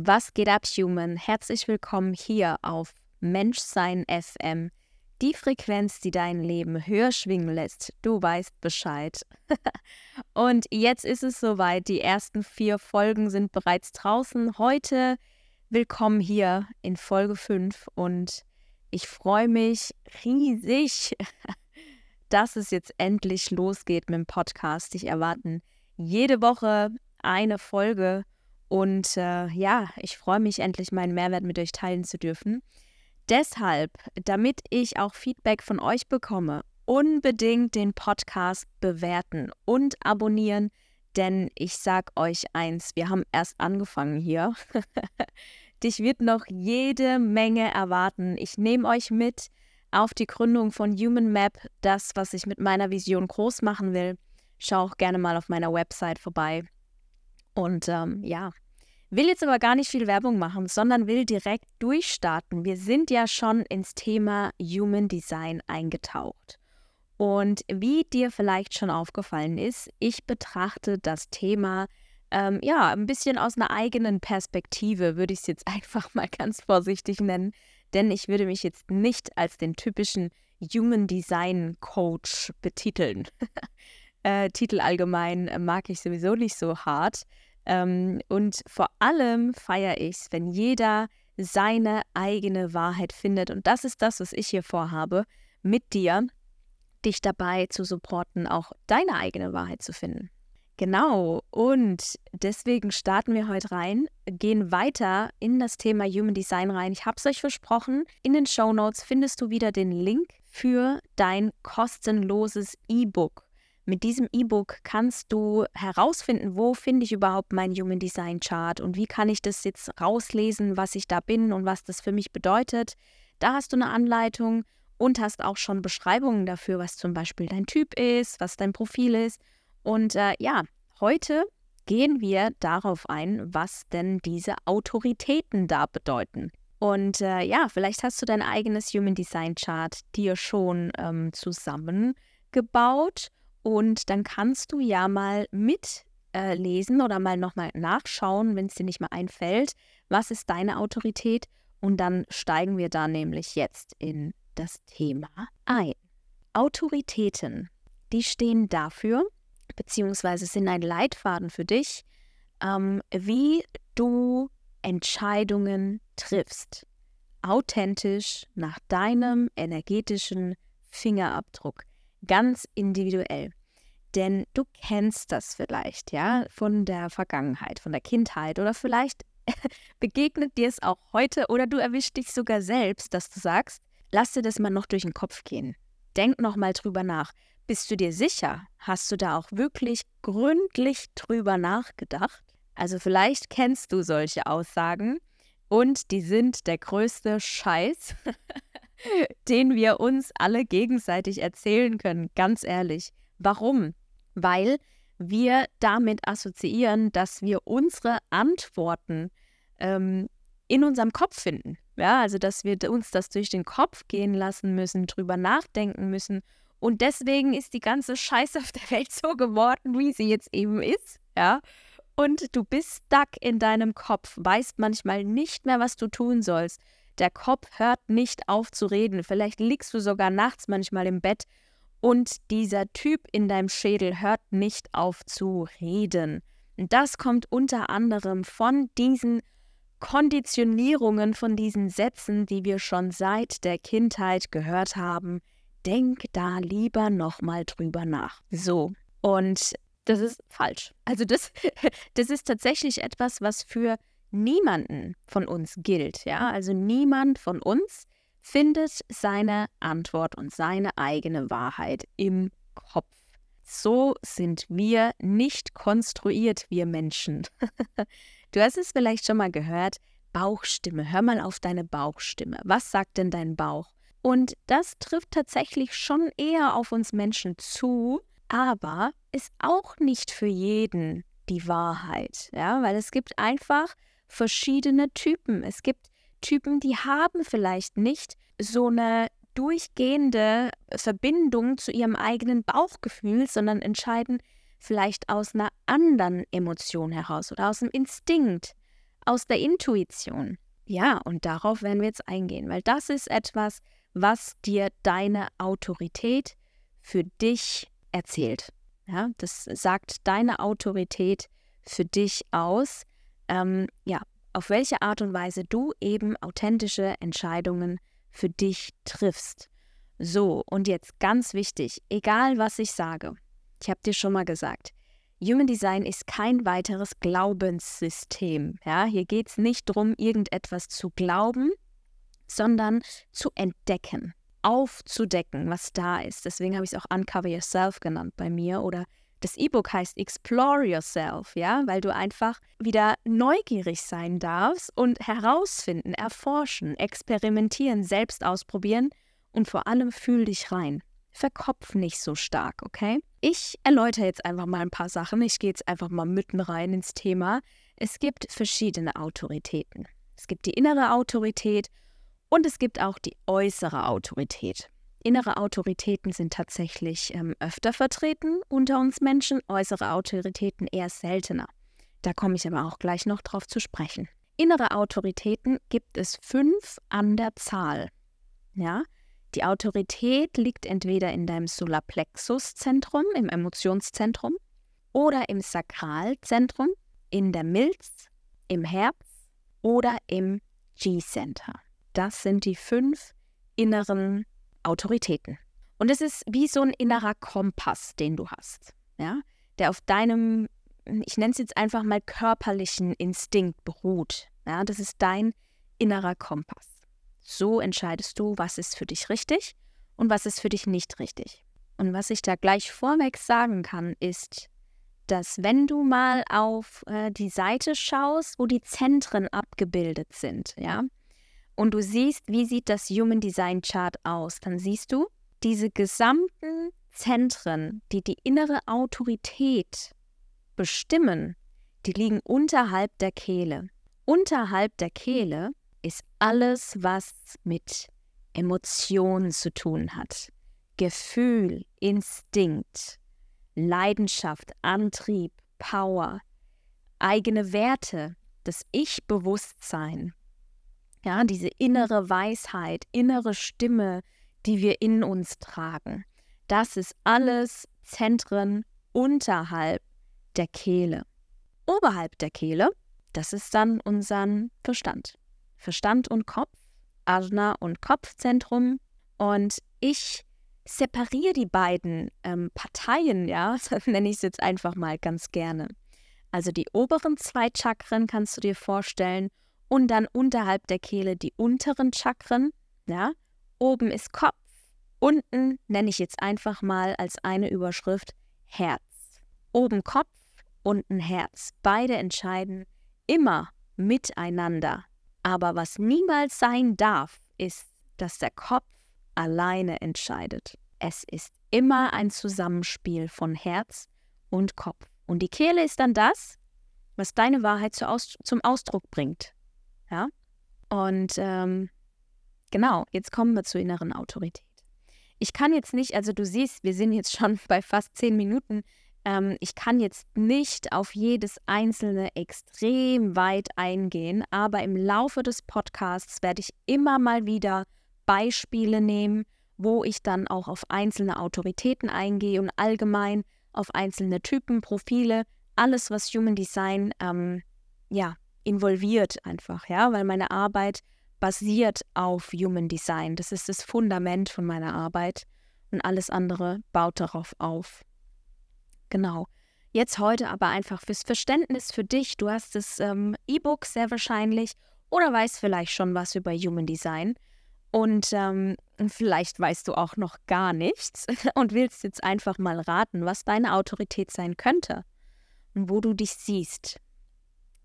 Was geht ab, Human? Herzlich willkommen hier auf Menschsein FM. Die Frequenz, die dein Leben höher schwingen lässt. Du weißt Bescheid. und jetzt ist es soweit. Die ersten vier Folgen sind bereits draußen. Heute willkommen hier in Folge 5 und ich freue mich riesig, dass es jetzt endlich losgeht mit dem Podcast. Ich erwarten jede Woche eine Folge und äh, ja, ich freue mich endlich, meinen Mehrwert mit euch teilen zu dürfen. Deshalb, damit ich auch Feedback von euch bekomme, unbedingt den Podcast bewerten und abonnieren, denn ich sag euch eins, wir haben erst angefangen hier. Dich wird noch jede Menge erwarten. Ich nehme euch mit auf die Gründung von Human Map, das, was ich mit meiner Vision groß machen will. Schau auch gerne mal auf meiner Website vorbei. Und ähm, ja, will jetzt aber gar nicht viel Werbung machen, sondern will direkt durchstarten. Wir sind ja schon ins Thema Human Design eingetaucht. Und wie dir vielleicht schon aufgefallen ist, ich betrachte das Thema ähm, ja ein bisschen aus einer eigenen Perspektive, würde ich es jetzt einfach mal ganz vorsichtig nennen. Denn ich würde mich jetzt nicht als den typischen Human Design Coach betiteln. äh, Titel allgemein mag ich sowieso nicht so hart. Ähm, und vor allem feiere ich es, wenn jeder seine eigene Wahrheit findet. Und das ist das, was ich hier vorhabe, mit dir, dich dabei zu supporten, auch deine eigene Wahrheit zu finden. Genau, und deswegen starten wir heute rein, gehen weiter in das Thema Human Design rein. Ich habe es euch versprochen, in den Show Notes findest du wieder den Link für dein kostenloses E-Book mit diesem E-Book kannst du herausfinden, wo finde ich überhaupt mein Human Design Chart und wie kann ich das jetzt rauslesen, was ich da bin und was das für mich bedeutet. Da hast du eine Anleitung und hast auch schon Beschreibungen dafür, was zum Beispiel dein Typ ist, was dein Profil ist. Und äh, ja, heute gehen wir darauf ein, was denn diese Autoritäten da bedeuten. Und äh, ja, vielleicht hast du dein eigenes Human Design Chart dir schon ähm, zusammengebaut und dann kannst du ja mal mitlesen äh, oder mal nochmal nachschauen, wenn es dir nicht mehr einfällt, was ist deine Autorität. Und dann steigen wir da nämlich jetzt in das Thema ein. Autoritäten, die stehen dafür, beziehungsweise sind ein Leitfaden für dich, ähm, wie du Entscheidungen triffst. Authentisch nach deinem energetischen Fingerabdruck. Ganz individuell. Denn du kennst das vielleicht, ja, von der Vergangenheit, von der Kindheit oder vielleicht begegnet dir es auch heute oder du erwischst dich sogar selbst, dass du sagst, lass dir das mal noch durch den Kopf gehen. Denk noch mal drüber nach. Bist du dir sicher? Hast du da auch wirklich gründlich drüber nachgedacht? Also vielleicht kennst du solche Aussagen und die sind der größte Scheiß, den wir uns alle gegenseitig erzählen können, ganz ehrlich. Warum? Weil wir damit assoziieren, dass wir unsere Antworten ähm, in unserem Kopf finden. Ja, also dass wir uns das durch den Kopf gehen lassen müssen, drüber nachdenken müssen. Und deswegen ist die ganze Scheiße auf der Welt so geworden, wie sie jetzt eben ist. Ja. Und du bist stuck in deinem Kopf, weißt manchmal nicht mehr, was du tun sollst. Der Kopf hört nicht auf zu reden. Vielleicht liegst du sogar nachts manchmal im Bett und dieser Typ in deinem Schädel hört nicht auf zu reden. Das kommt unter anderem von diesen Konditionierungen, von diesen Sätzen, die wir schon seit der Kindheit gehört haben. Denk da lieber nochmal drüber nach. So. Und das ist falsch. Also das, das ist tatsächlich etwas, was für niemanden von uns gilt. Ja, also niemand von uns findet seine Antwort und seine eigene Wahrheit im Kopf. So sind wir nicht konstruiert, wir Menschen. du hast es vielleicht schon mal gehört, Bauchstimme. Hör mal auf deine Bauchstimme. Was sagt denn dein Bauch? Und das trifft tatsächlich schon eher auf uns Menschen zu, aber ist auch nicht für jeden die Wahrheit, ja, weil es gibt einfach verschiedene Typen. Es gibt Typen, die haben vielleicht nicht so eine durchgehende Verbindung zu ihrem eigenen Bauchgefühl, sondern entscheiden vielleicht aus einer anderen Emotion heraus oder aus einem Instinkt, aus der Intuition. Ja, und darauf werden wir jetzt eingehen, weil das ist etwas, was dir deine Autorität für dich erzählt. Ja, das sagt deine Autorität für dich aus. Ähm, ja, auf welche Art und Weise du eben authentische Entscheidungen für dich triffst. So, und jetzt ganz wichtig, egal was ich sage, ich habe dir schon mal gesagt, Human Design ist kein weiteres Glaubenssystem. Ja, hier geht es nicht darum, irgendetwas zu glauben, sondern zu entdecken, aufzudecken, was da ist. Deswegen habe ich es auch Uncover Yourself genannt bei mir oder das E-Book heißt Explore Yourself, ja, weil du einfach wieder neugierig sein darfst und herausfinden, erforschen, experimentieren, selbst ausprobieren und vor allem fühl dich rein. Verkopf nicht so stark, okay? Ich erläutere jetzt einfach mal ein paar Sachen. Ich gehe jetzt einfach mal mitten rein ins Thema. Es gibt verschiedene Autoritäten. Es gibt die innere Autorität und es gibt auch die äußere Autorität. Innere Autoritäten sind tatsächlich ähm, öfter vertreten unter uns Menschen, äußere Autoritäten eher seltener. Da komme ich aber auch gleich noch drauf zu sprechen. Innere Autoritäten gibt es fünf an der Zahl. Ja, die Autorität liegt entweder in deinem Solarplexuszentrum, im Emotionszentrum, oder im Sakralzentrum, in der Milz, im Herz oder im G-Center. Das sind die fünf inneren Autoritäten. Und es ist wie so ein innerer Kompass, den du hast, ja, der auf deinem, ich nenne es jetzt einfach mal körperlichen Instinkt beruht. Ja, das ist dein innerer Kompass. So entscheidest du, was ist für dich richtig und was ist für dich nicht richtig. Und was ich da gleich vorweg sagen kann, ist, dass wenn du mal auf äh, die Seite schaust, wo die Zentren abgebildet sind, ja, und du siehst, wie sieht das Human Design Chart aus, dann siehst du diese gesamten Zentren, die die innere Autorität bestimmen, die liegen unterhalb der Kehle. Unterhalb der Kehle ist alles, was mit Emotionen zu tun hat. Gefühl, Instinkt, Leidenschaft, Antrieb, Power, eigene Werte, das Ich-Bewusstsein, ja, diese innere Weisheit, innere Stimme, die wir in uns tragen. Das ist alles Zentren unterhalb der Kehle. Oberhalb der Kehle, das ist dann unser Verstand. Verstand und Kopf, Ajna und Kopfzentrum. Und ich separiere die beiden ähm, Parteien, ja, nenne ich es jetzt einfach mal ganz gerne. Also die oberen zwei Chakren kannst du dir vorstellen und dann unterhalb der Kehle die unteren Chakren. Ja? Oben ist Kopf, unten nenne ich jetzt einfach mal als eine Überschrift Herz. Oben Kopf, unten Herz. Beide entscheiden immer miteinander. Aber was niemals sein darf, ist, dass der Kopf alleine entscheidet. Es ist immer ein Zusammenspiel von Herz und Kopf. Und die Kehle ist dann das, was deine Wahrheit zum Ausdruck bringt. Ja? Und ähm, genau, jetzt kommen wir zur inneren Autorität. Ich kann jetzt nicht, also du siehst, wir sind jetzt schon bei fast zehn Minuten. Ähm, ich kann jetzt nicht auf jedes einzelne extrem weit eingehen, aber im Laufe des Podcasts werde ich immer mal wieder Beispiele nehmen, wo ich dann auch auf einzelne Autoritäten eingehe und allgemein auf einzelne Typen, Profile, alles, was Human Design ähm, ja, involviert einfach, ja, weil meine Arbeit basiert auf Human Design. Das ist das Fundament von meiner Arbeit und alles andere baut darauf auf. Genau. Jetzt heute aber einfach fürs Verständnis für dich. Du hast das ähm, E-Book sehr wahrscheinlich oder weißt vielleicht schon was über Human Design. Und ähm, vielleicht weißt du auch noch gar nichts und willst jetzt einfach mal raten, was deine Autorität sein könnte und wo du dich siehst.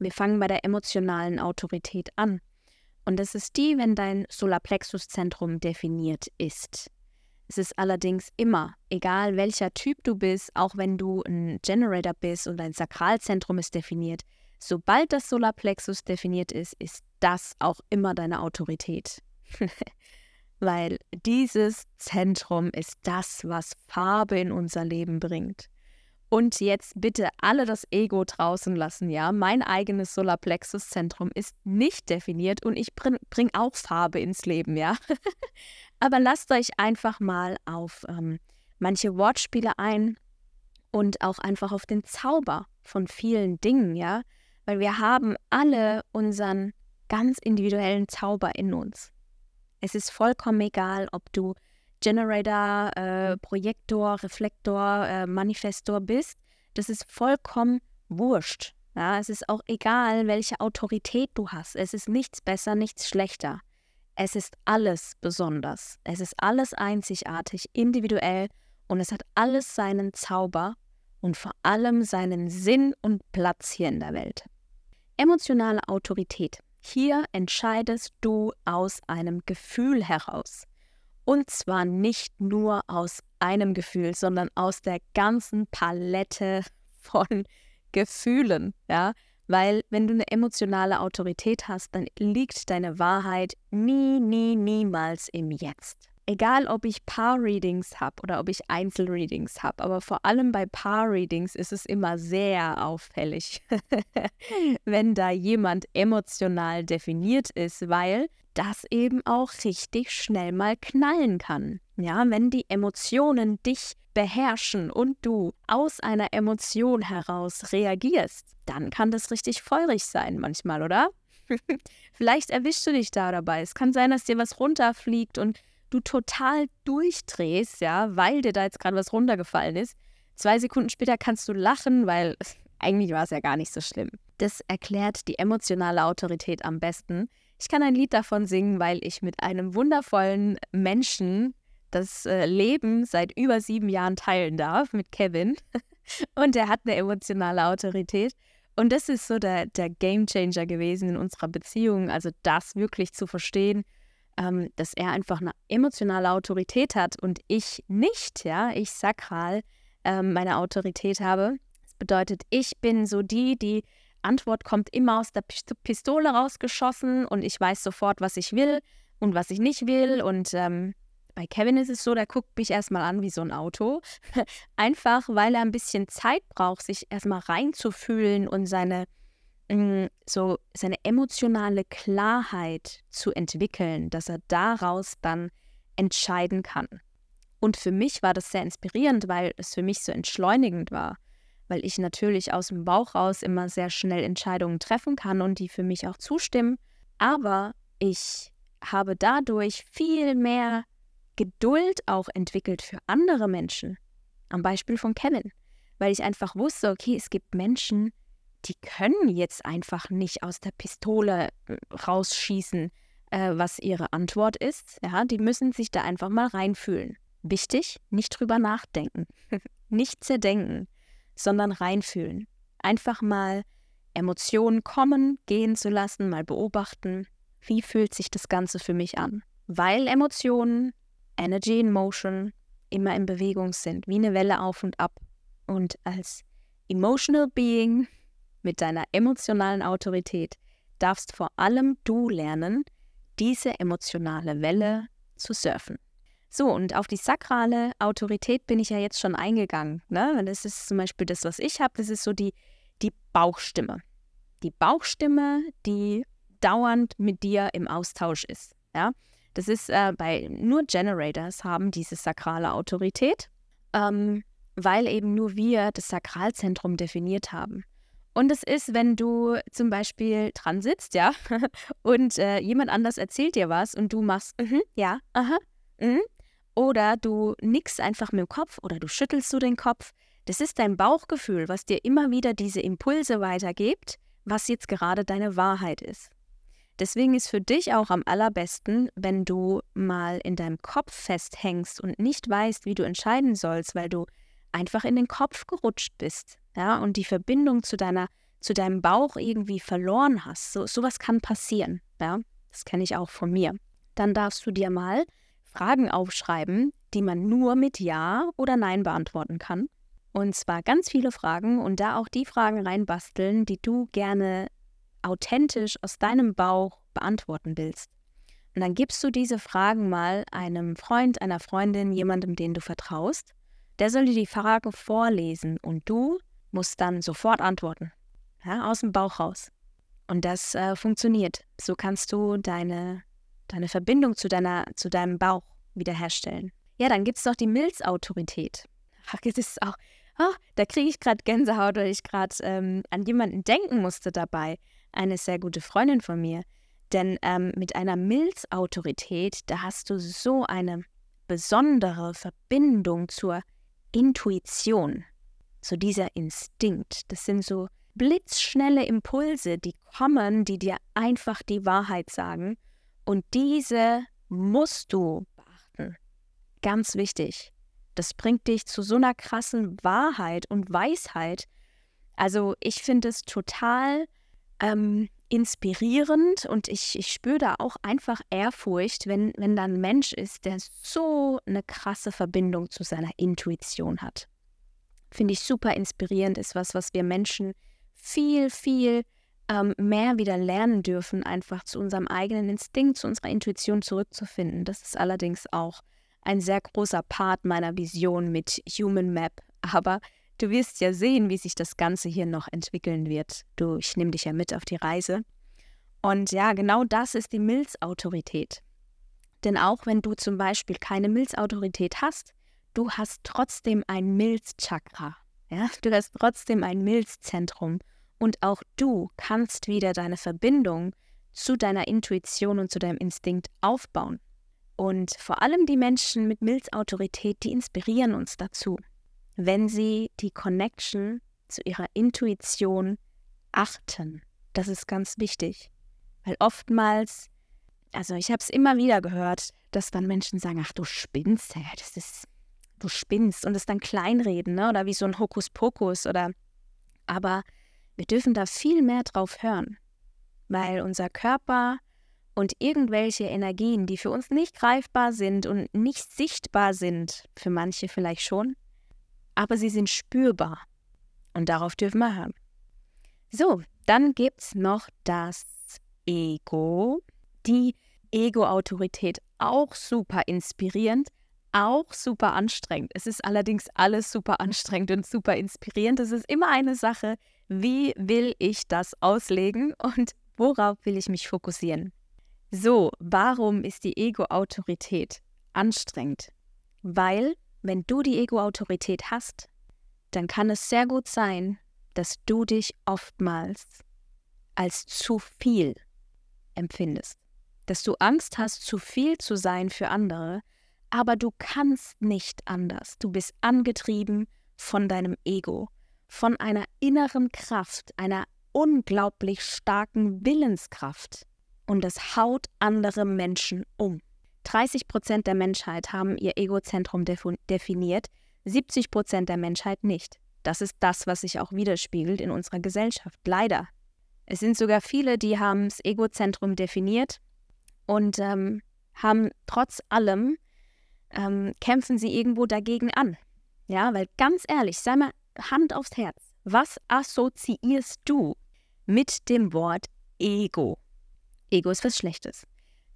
Wir fangen bei der emotionalen Autorität an. Und das ist die, wenn dein Solarplexuszentrum definiert ist. Es ist allerdings immer, egal welcher Typ du bist, auch wenn du ein Generator bist und dein Sakralzentrum ist definiert, sobald das Solarplexus definiert ist, ist das auch immer deine Autorität. Weil dieses Zentrum ist das, was Farbe in unser Leben bringt. Und jetzt bitte alle das Ego draußen lassen, ja. Mein eigenes Solarplexus-Zentrum ist nicht definiert und ich bringe bring auch Farbe ins Leben, ja. Aber lasst euch einfach mal auf ähm, manche Wortspiele ein und auch einfach auf den Zauber von vielen Dingen, ja. Weil wir haben alle unseren ganz individuellen Zauber in uns. Es ist vollkommen egal, ob du Generator, äh, Projektor, Reflektor, äh, Manifestor bist, das ist vollkommen wurscht. Ja, es ist auch egal, welche Autorität du hast. Es ist nichts besser, nichts schlechter. Es ist alles besonders. Es ist alles einzigartig, individuell und es hat alles seinen Zauber und vor allem seinen Sinn und Platz hier in der Welt. Emotionale Autorität. Hier entscheidest du aus einem Gefühl heraus. Und zwar nicht nur aus einem Gefühl, sondern aus der ganzen Palette von Gefühlen, ja. Weil wenn du eine emotionale Autorität hast, dann liegt deine Wahrheit nie, nie, niemals im Jetzt. Egal, ob ich Paar-Readings habe oder ob ich Einzelreadings habe, aber vor allem bei Paar-Readings ist es immer sehr auffällig, wenn da jemand emotional definiert ist, weil das eben auch richtig schnell mal knallen kann. Ja, wenn die Emotionen dich beherrschen und du aus einer Emotion heraus reagierst, dann kann das richtig feurig sein manchmal, oder? Vielleicht erwischst du dich da dabei. Es kann sein, dass dir was runterfliegt und du total durchdrehst, ja, weil dir da jetzt gerade was runtergefallen ist. Zwei Sekunden später kannst du lachen, weil eigentlich war es ja gar nicht so schlimm. Das erklärt die emotionale Autorität am besten. Ich kann ein Lied davon singen, weil ich mit einem wundervollen Menschen das äh, Leben seit über sieben Jahren teilen darf, mit Kevin. Und er hat eine emotionale Autorität. Und das ist so der, der Game Changer gewesen in unserer Beziehung. Also das wirklich zu verstehen, ähm, dass er einfach eine emotionale Autorität hat und ich nicht, ja, ich sakral ähm, meine Autorität habe. Das bedeutet, ich bin so die, die Antwort kommt immer aus der Pistole rausgeschossen und ich weiß sofort, was ich will und was ich nicht will. Und ähm, bei Kevin ist es so, der guckt mich erstmal an wie so ein Auto. Einfach, weil er ein bisschen Zeit braucht, sich erstmal reinzufühlen und seine, so seine emotionale Klarheit zu entwickeln, dass er daraus dann entscheiden kann. Und für mich war das sehr inspirierend, weil es für mich so entschleunigend war weil ich natürlich aus dem Bauch raus immer sehr schnell Entscheidungen treffen kann und die für mich auch zustimmen. Aber ich habe dadurch viel mehr Geduld auch entwickelt für andere Menschen. Am Beispiel von Kevin. Weil ich einfach wusste, okay, es gibt Menschen, die können jetzt einfach nicht aus der Pistole äh, rausschießen, äh, was ihre Antwort ist. Ja, die müssen sich da einfach mal reinfühlen. Wichtig, nicht drüber nachdenken. nicht zerdenken sondern reinfühlen. Einfach mal Emotionen kommen, gehen zu lassen, mal beobachten, wie fühlt sich das Ganze für mich an. Weil Emotionen, Energy in Motion, immer in Bewegung sind, wie eine Welle auf und ab. Und als Emotional Being mit deiner emotionalen Autorität darfst vor allem du lernen, diese emotionale Welle zu surfen. So, und auf die sakrale Autorität bin ich ja jetzt schon eingegangen. Ne? Das ist zum Beispiel das, was ich habe, das ist so die, die Bauchstimme. Die Bauchstimme, die dauernd mit dir im Austausch ist. Ja? Das ist äh, bei nur Generators haben diese sakrale Autorität, ähm, weil eben nur wir das Sakralzentrum definiert haben. Und es ist, wenn du zum Beispiel dran sitzt, ja, und äh, jemand anders erzählt dir was und du machst, mm -hmm, ja, aha, mm, oder du nickst einfach mit dem Kopf oder du schüttelst so den Kopf. Das ist dein Bauchgefühl, was dir immer wieder diese Impulse weitergibt, was jetzt gerade deine Wahrheit ist. Deswegen ist für dich auch am allerbesten, wenn du mal in deinem Kopf festhängst und nicht weißt, wie du entscheiden sollst, weil du einfach in den Kopf gerutscht bist, ja, und die Verbindung zu deiner zu deinem Bauch irgendwie verloren hast. So sowas kann passieren, ja? Das kenne ich auch von mir. Dann darfst du dir mal Fragen aufschreiben, die man nur mit Ja oder Nein beantworten kann. Und zwar ganz viele Fragen und da auch die Fragen reinbasteln, die du gerne authentisch aus deinem Bauch beantworten willst. Und dann gibst du diese Fragen mal einem Freund, einer Freundin, jemandem, den du vertraust. Der soll dir die Frage vorlesen und du musst dann sofort antworten. Ja, aus dem Bauch raus. Und das äh, funktioniert. So kannst du deine, deine Verbindung zu, deiner, zu deinem Bauch wiederherstellen. Ja, dann gibt es noch die Milzautorität. Ach, das ist auch, oh, da kriege ich gerade Gänsehaut, weil ich gerade ähm, an jemanden denken musste dabei. Eine sehr gute Freundin von mir. Denn ähm, mit einer Milzautorität, da hast du so eine besondere Verbindung zur Intuition, so dieser Instinkt. Das sind so blitzschnelle Impulse, die kommen, die dir einfach die Wahrheit sagen. Und diese musst du beachten. Ganz wichtig. Das bringt dich zu so einer krassen Wahrheit und Weisheit. Also ich finde es total ähm, inspirierend und ich, ich spüre da auch einfach Ehrfurcht, wenn, wenn da ein Mensch ist, der so eine krasse Verbindung zu seiner Intuition hat. Finde ich super inspirierend, ist was, was wir Menschen viel, viel ähm, mehr wieder lernen dürfen, einfach zu unserem eigenen Instinkt, zu unserer Intuition zurückzufinden. Das ist allerdings auch ein sehr großer Part meiner Vision mit Human Map. Aber du wirst ja sehen, wie sich das Ganze hier noch entwickeln wird. Du, ich nehme dich ja mit auf die Reise. Und ja, genau das ist die Milzautorität. Denn auch wenn du zum Beispiel keine Milzautorität hast, du hast trotzdem ein Milzchakra. Ja? Du hast trotzdem ein Milzzentrum. Und auch du kannst wieder deine Verbindung zu deiner Intuition und zu deinem Instinkt aufbauen. Und vor allem die Menschen mit Milzautorität, die inspirieren uns dazu, wenn sie die Connection zu ihrer Intuition achten. Das ist ganz wichtig. Weil oftmals, also ich habe es immer wieder gehört, dass dann Menschen sagen, ach du spinnst, hey, das ist, du spinnst und es dann kleinreden, ne? oder wie so ein Hokuspokus oder, aber wir dürfen da viel mehr drauf hören, weil unser Körper und irgendwelche Energien, die für uns nicht greifbar sind und nicht sichtbar sind, für manche vielleicht schon, aber sie sind spürbar. Und darauf dürfen wir hören. So, dann gibt es noch das Ego, die Ego-Autorität, auch super inspirierend, auch super anstrengend. Es ist allerdings alles super anstrengend und super inspirierend. Es ist immer eine Sache, wie will ich das auslegen und worauf will ich mich fokussieren. So, warum ist die Ego-Autorität anstrengend? Weil, wenn du die Ego-Autorität hast, dann kann es sehr gut sein, dass du dich oftmals als zu viel empfindest. Dass du Angst hast, zu viel zu sein für andere, aber du kannst nicht anders. Du bist angetrieben von deinem Ego, von einer inneren Kraft, einer unglaublich starken Willenskraft und es haut andere Menschen um. 30 Prozent der Menschheit haben ihr Egozentrum definiert, 70 Prozent der Menschheit nicht. Das ist das, was sich auch widerspiegelt in unserer Gesellschaft. Leider. Es sind sogar viele, die haben das Egozentrum definiert und ähm, haben trotz allem ähm, kämpfen sie irgendwo dagegen an. Ja, weil ganz ehrlich, sei mal Hand aufs Herz. Was assoziierst du mit dem Wort Ego? Ego ist was Schlechtes.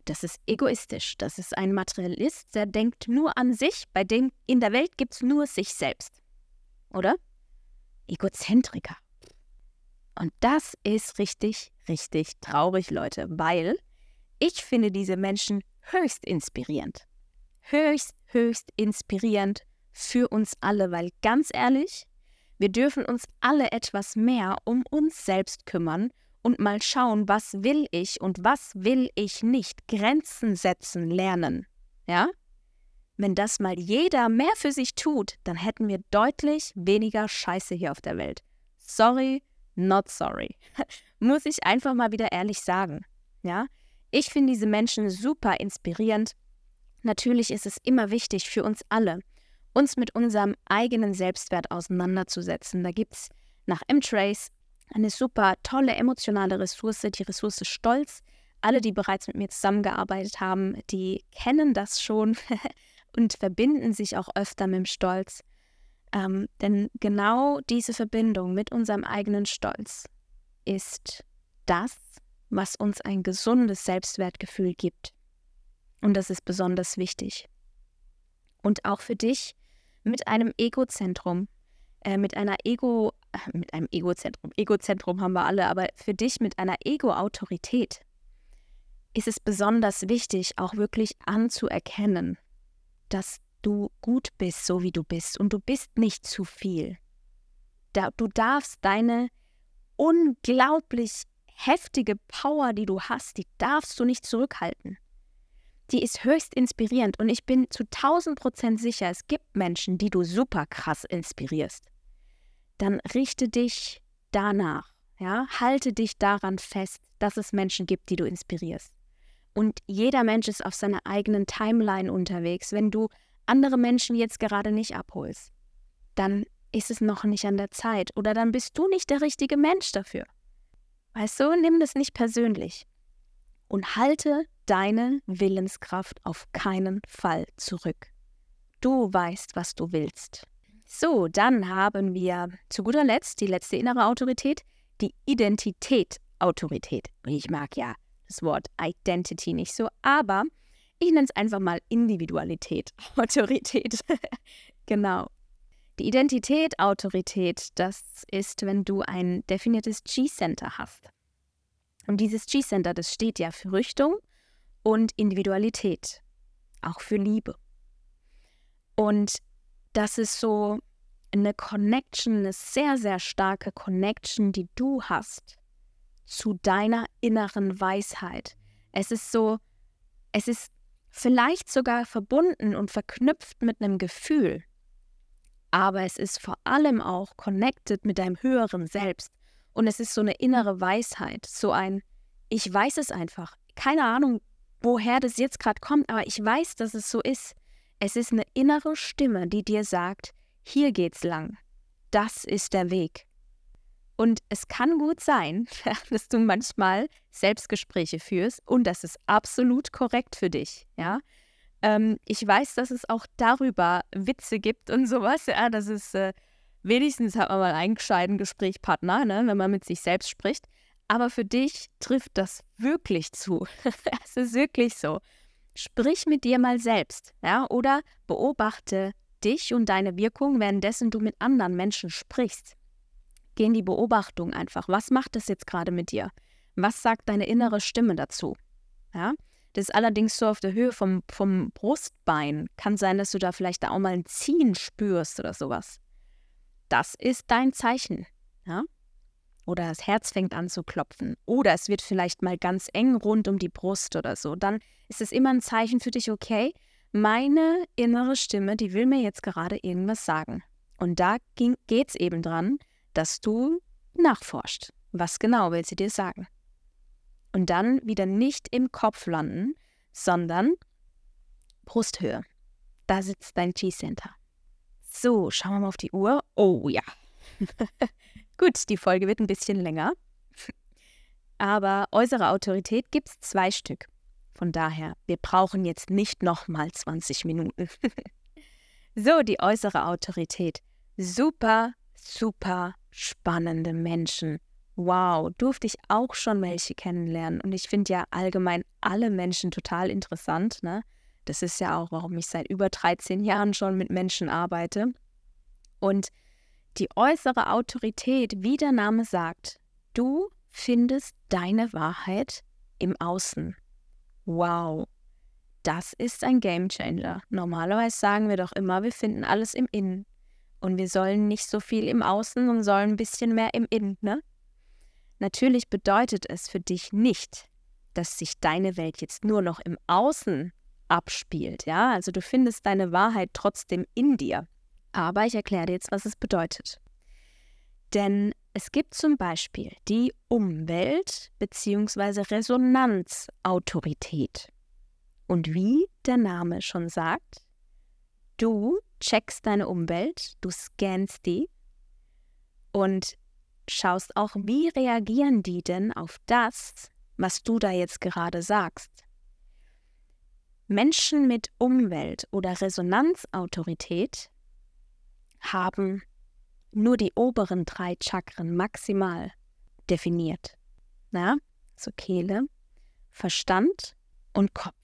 Das ist egoistisch. Das ist ein Materialist, der denkt nur an sich, bei dem in der Welt gibt es nur sich selbst. Oder? Egozentriker. Und das ist richtig, richtig traurig, Leute, weil ich finde diese Menschen höchst inspirierend. Höchst, höchst inspirierend für uns alle, weil ganz ehrlich, wir dürfen uns alle etwas mehr um uns selbst kümmern und mal schauen, was will ich und was will ich nicht. Grenzen setzen lernen. Ja? Wenn das mal jeder mehr für sich tut, dann hätten wir deutlich weniger Scheiße hier auf der Welt. Sorry, not sorry. Muss ich einfach mal wieder ehrlich sagen. Ja? Ich finde diese Menschen super inspirierend. Natürlich ist es immer wichtig für uns alle, uns mit unserem eigenen Selbstwert auseinanderzusetzen. Da gibt es nach M-Trace eine super tolle emotionale Ressource, die Ressource Stolz. Alle, die bereits mit mir zusammengearbeitet haben, die kennen das schon und verbinden sich auch öfter mit dem Stolz. Ähm, denn genau diese Verbindung mit unserem eigenen Stolz ist das, was uns ein gesundes Selbstwertgefühl gibt. Und das ist besonders wichtig. Und auch für dich, mit einem Egozentrum, äh, mit einer Ego, mit einem Egozentrum, Egozentrum haben wir alle, aber für dich mit einer Ego-Autorität ist es besonders wichtig, auch wirklich anzuerkennen, dass du gut bist, so wie du bist und du bist nicht zu viel. Da, du darfst deine unglaublich heftige Power, die du hast, die darfst du nicht zurückhalten. Die ist höchst inspirierend und ich bin zu 1000 Prozent sicher, es gibt Menschen, die du super krass inspirierst. Dann richte dich danach, ja, halte dich daran fest, dass es Menschen gibt, die du inspirierst. Und jeder Mensch ist auf seiner eigenen Timeline unterwegs. Wenn du andere Menschen jetzt gerade nicht abholst, dann ist es noch nicht an der Zeit oder dann bist du nicht der richtige Mensch dafür. Weißt du, nimm das nicht persönlich und halte deine Willenskraft auf keinen Fall zurück. Du weißt, was du willst. So, dann haben wir zu guter Letzt die letzte innere Autorität, die Identität Autorität. Ich mag ja das Wort Identity nicht so, aber ich nenne es einfach mal Individualität, Autorität. genau. Die Identität, Autorität, das ist, wenn du ein definiertes G-Center hast. Und dieses G-Center, das steht ja für Richtung und Individualität, auch für Liebe. Und das ist so eine Connection, eine sehr, sehr starke Connection, die du hast zu deiner inneren Weisheit. Es ist so, es ist vielleicht sogar verbunden und verknüpft mit einem Gefühl, aber es ist vor allem auch connected mit deinem höheren Selbst. Und es ist so eine innere Weisheit, so ein, ich weiß es einfach. Keine Ahnung, woher das jetzt gerade kommt, aber ich weiß, dass es so ist. Es ist eine innere Stimme, die dir sagt, hier geht's lang. Das ist der Weg. Und es kann gut sein, dass du manchmal Selbstgespräche führst und das ist absolut korrekt für dich, ja. Ähm, ich weiß, dass es auch darüber Witze gibt und sowas, ja, das ist äh, wenigstens hat man mal einen gescheiten Gesprächspartner, ne, wenn man mit sich selbst spricht. Aber für dich trifft das wirklich zu. es ist wirklich so. Sprich mit dir mal selbst, ja, oder beobachte dich und deine Wirkung, währenddessen du mit anderen Menschen sprichst. Geh in die Beobachtung einfach. Was macht das jetzt gerade mit dir? Was sagt deine innere Stimme dazu? Ja? Das ist allerdings so auf der Höhe vom, vom Brustbein. Kann sein, dass du da vielleicht auch mal ein Ziehen spürst oder sowas. Das ist dein Zeichen. Ja? Oder das Herz fängt an zu klopfen. Oder es wird vielleicht mal ganz eng rund um die Brust oder so. Dann ist es immer ein Zeichen für dich, okay, meine innere Stimme, die will mir jetzt gerade irgendwas sagen. Und da geht es eben dran, dass du nachforscht. Was genau will sie dir sagen? Und dann wieder nicht im Kopf landen, sondern Brusthöhe. Da sitzt dein G-Center. So, schauen wir mal auf die Uhr. Oh ja. Gut, die Folge wird ein bisschen länger. Aber äußere Autorität gibt es zwei Stück. Von daher, wir brauchen jetzt nicht nochmal 20 Minuten. so, die äußere Autorität. Super, super spannende Menschen. Wow, durfte ich auch schon welche kennenlernen. Und ich finde ja allgemein alle Menschen total interessant. Ne? Das ist ja auch, warum ich seit über 13 Jahren schon mit Menschen arbeite. Und die äußere Autorität, wie der Name sagt, du findest deine Wahrheit im Außen. Wow, das ist ein Gamechanger. Normalerweise sagen wir doch immer, wir finden alles im Innen. Und wir sollen nicht so viel im Außen und sollen ein bisschen mehr im Innen, ne? Natürlich bedeutet es für dich nicht, dass sich deine Welt jetzt nur noch im Außen abspielt, ja? Also du findest deine Wahrheit trotzdem in dir. Aber ich erkläre dir jetzt, was es bedeutet. Denn es gibt zum Beispiel die Umwelt- bzw. Resonanzautorität. Und wie der Name schon sagt, du checkst deine Umwelt, du scannst die und schaust auch, wie reagieren die denn auf das, was du da jetzt gerade sagst. Menschen mit Umwelt- oder Resonanzautorität haben nur die oberen drei Chakren maximal definiert. Na, so Kehle, Verstand und Kopf.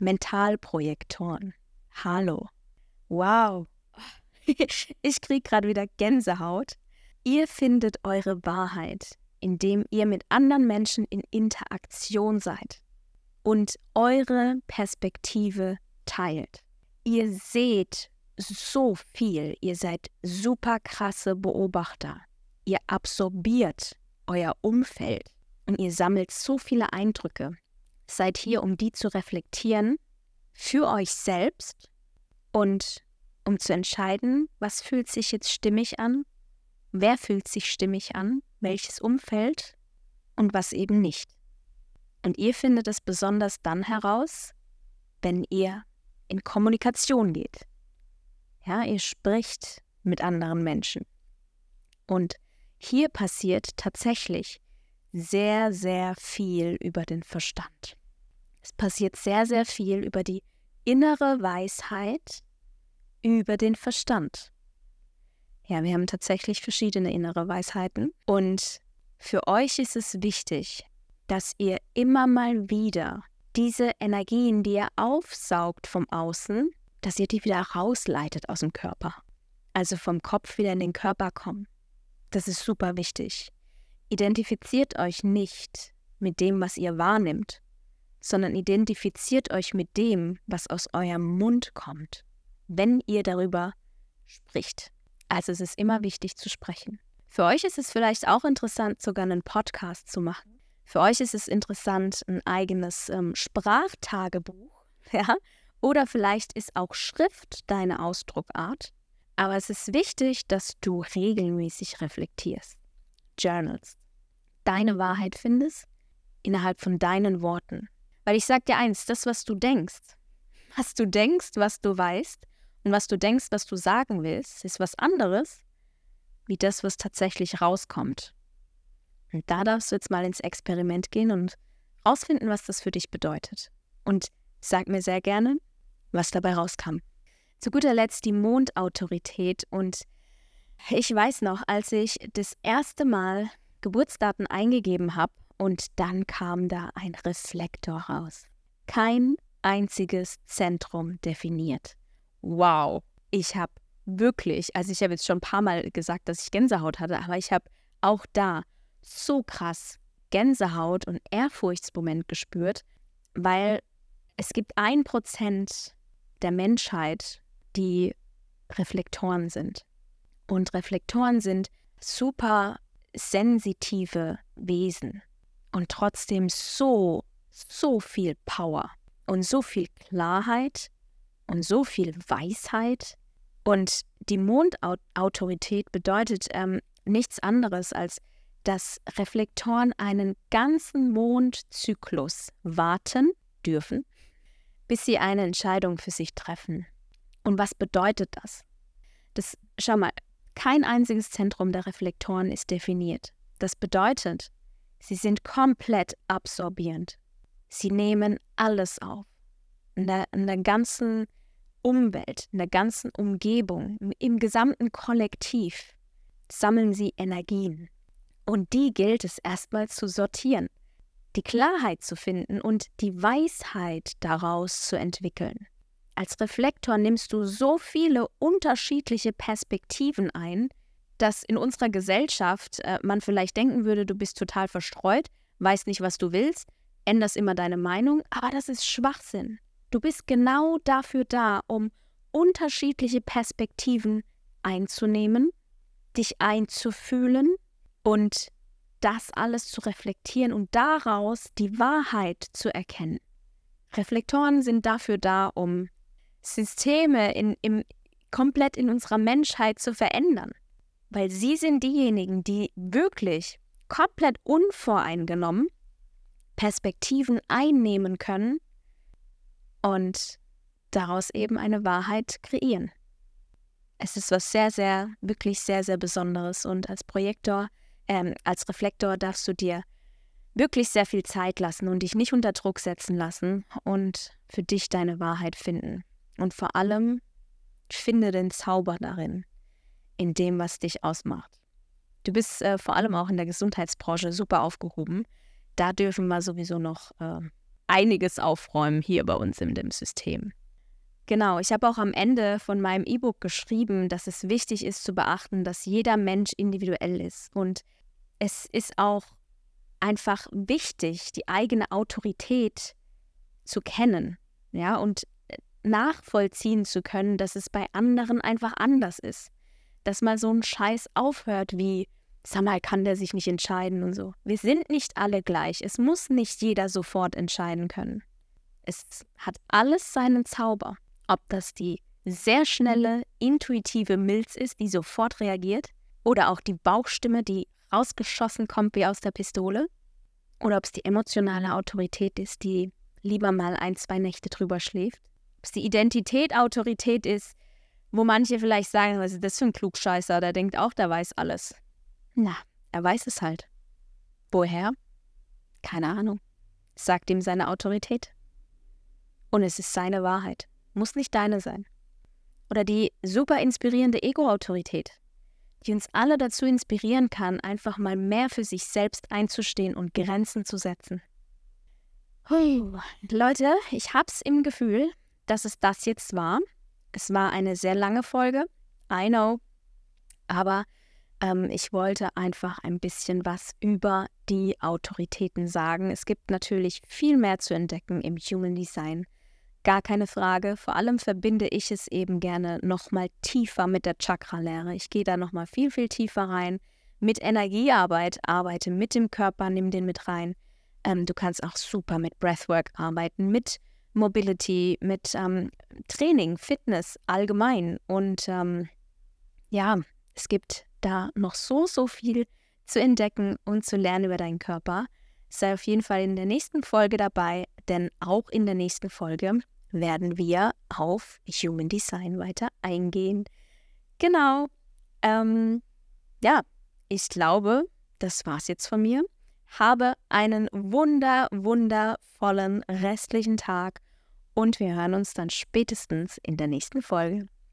Mentalprojektoren. Hallo. Wow. ich kriege gerade wieder Gänsehaut. Ihr findet eure Wahrheit, indem ihr mit anderen Menschen in Interaktion seid und eure Perspektive teilt. Ihr seht so viel, ihr seid super krasse Beobachter. Ihr absorbiert euer Umfeld und ihr sammelt so viele Eindrücke. Seid hier, um die zu reflektieren für euch selbst und um zu entscheiden, was fühlt sich jetzt stimmig an, wer fühlt sich stimmig an, welches Umfeld und was eben nicht. Und ihr findet es besonders dann heraus, wenn ihr in Kommunikation geht. Ja, ihr spricht mit anderen Menschen. Und hier passiert tatsächlich sehr, sehr viel über den Verstand. Es passiert sehr, sehr viel über die innere Weisheit, über den Verstand. Ja, wir haben tatsächlich verschiedene innere Weisheiten und für euch ist es wichtig, dass ihr immer mal wieder diese Energien, die ihr aufsaugt vom Außen, dass ihr die wieder rausleitet aus dem Körper. Also vom Kopf wieder in den Körper kommen. Das ist super wichtig. Identifiziert euch nicht mit dem, was ihr wahrnimmt, sondern identifiziert euch mit dem, was aus eurem Mund kommt, wenn ihr darüber spricht. Also es ist immer wichtig zu sprechen. Für euch ist es vielleicht auch interessant, sogar einen Podcast zu machen. Für euch ist es interessant, ein eigenes ähm, Sprachtagebuch, ja, oder vielleicht ist auch Schrift deine Ausdruckart. Aber es ist wichtig, dass du regelmäßig reflektierst, journalst, deine Wahrheit findest innerhalb von deinen Worten. Weil ich sag dir eins, das, was du denkst, was du denkst, was du weißt und was du denkst, was du sagen willst, ist was anderes, wie das, was tatsächlich rauskommt. Und da darfst du jetzt mal ins Experiment gehen und rausfinden, was das für dich bedeutet. Und sag mir sehr gerne, was dabei rauskam. Zu guter Letzt die Mondautorität. Und ich weiß noch, als ich das erste Mal Geburtsdaten eingegeben habe und dann kam da ein Reflektor raus. Kein einziges Zentrum definiert. Wow, ich habe wirklich, also ich habe jetzt schon ein paar Mal gesagt, dass ich Gänsehaut hatte, aber ich habe auch da so krass Gänsehaut und Ehrfurchtsmoment gespürt, weil es gibt ein Prozent der Menschheit, die Reflektoren sind. Und Reflektoren sind super sensitive Wesen und trotzdem so, so viel Power und so viel Klarheit und so viel Weisheit. Und die Mondautorität bedeutet ähm, nichts anderes, als dass Reflektoren einen ganzen Mondzyklus warten dürfen bis sie eine Entscheidung für sich treffen. Und was bedeutet das? Das, schau mal, kein einziges Zentrum der Reflektoren ist definiert. Das bedeutet, sie sind komplett absorbierend. Sie nehmen alles auf. In der, in der ganzen Umwelt, in der ganzen Umgebung, im, im gesamten Kollektiv sammeln sie Energien. Und die gilt es erstmal zu sortieren die Klarheit zu finden und die Weisheit daraus zu entwickeln. Als Reflektor nimmst du so viele unterschiedliche Perspektiven ein, dass in unserer Gesellschaft äh, man vielleicht denken würde, du bist total verstreut, weißt nicht, was du willst, änderst immer deine Meinung, aber das ist Schwachsinn. Du bist genau dafür da, um unterschiedliche Perspektiven einzunehmen, dich einzufühlen und das alles zu reflektieren und daraus die Wahrheit zu erkennen. Reflektoren sind dafür da, um Systeme in, im, komplett in unserer Menschheit zu verändern, weil sie sind diejenigen, die wirklich komplett unvoreingenommen Perspektiven einnehmen können und daraus eben eine Wahrheit kreieren. Es ist was sehr, sehr, wirklich sehr, sehr Besonderes und als Projektor ähm, als Reflektor darfst du dir wirklich sehr viel Zeit lassen und dich nicht unter Druck setzen lassen und für dich deine Wahrheit finden. Und vor allem finde den Zauber darin, in dem, was dich ausmacht. Du bist äh, vor allem auch in der Gesundheitsbranche super aufgehoben. Da dürfen wir sowieso noch äh, einiges aufräumen hier bei uns in dem System. Genau, ich habe auch am Ende von meinem E-Book geschrieben, dass es wichtig ist zu beachten, dass jeder Mensch individuell ist. Und es ist auch einfach wichtig, die eigene Autorität zu kennen, ja, und äh, nachvollziehen zu können, dass es bei anderen einfach anders ist. Dass mal so ein Scheiß aufhört wie, sag mal, kann der sich nicht entscheiden und so. Wir sind nicht alle gleich. Es muss nicht jeder sofort entscheiden können. Es hat alles seinen Zauber. Ob das die sehr schnelle, intuitive Milz ist, die sofort reagiert, oder auch die Bauchstimme, die rausgeschossen kommt wie aus der Pistole, oder ob es die emotionale Autorität ist, die lieber mal ein, zwei Nächte drüber schläft. Ob es die Identität Autorität ist, wo manche vielleicht sagen, was ist das für ein Klugscheißer, der denkt auch, der weiß alles. Na, er weiß es halt. Woher? Keine Ahnung. Sagt ihm seine Autorität. Und es ist seine Wahrheit. Muss nicht deine sein. Oder die super inspirierende Ego-Autorität, die uns alle dazu inspirieren kann, einfach mal mehr für sich selbst einzustehen und Grenzen zu setzen. Hui. Leute, ich hab's im Gefühl, dass es das jetzt war. Es war eine sehr lange Folge. I know. Aber ähm, ich wollte einfach ein bisschen was über die Autoritäten sagen. Es gibt natürlich viel mehr zu entdecken im Human Design. Gar keine Frage. Vor allem verbinde ich es eben gerne nochmal tiefer mit der Chakra-Lehre. Ich gehe da nochmal viel, viel tiefer rein. Mit Energiearbeit, arbeite mit dem Körper, nimm den mit rein. Ähm, du kannst auch super mit Breathwork arbeiten, mit Mobility, mit ähm, Training, Fitness allgemein. Und ähm, ja, es gibt da noch so, so viel zu entdecken und zu lernen über deinen Körper. Sei auf jeden Fall in der nächsten Folge dabei, denn auch in der nächsten Folge werden wir auf Human Design weiter eingehen. Genau. Ähm, ja, ich glaube, das war's jetzt von mir. Habe einen wunder, wundervollen restlichen Tag und wir hören uns dann spätestens in der nächsten Folge.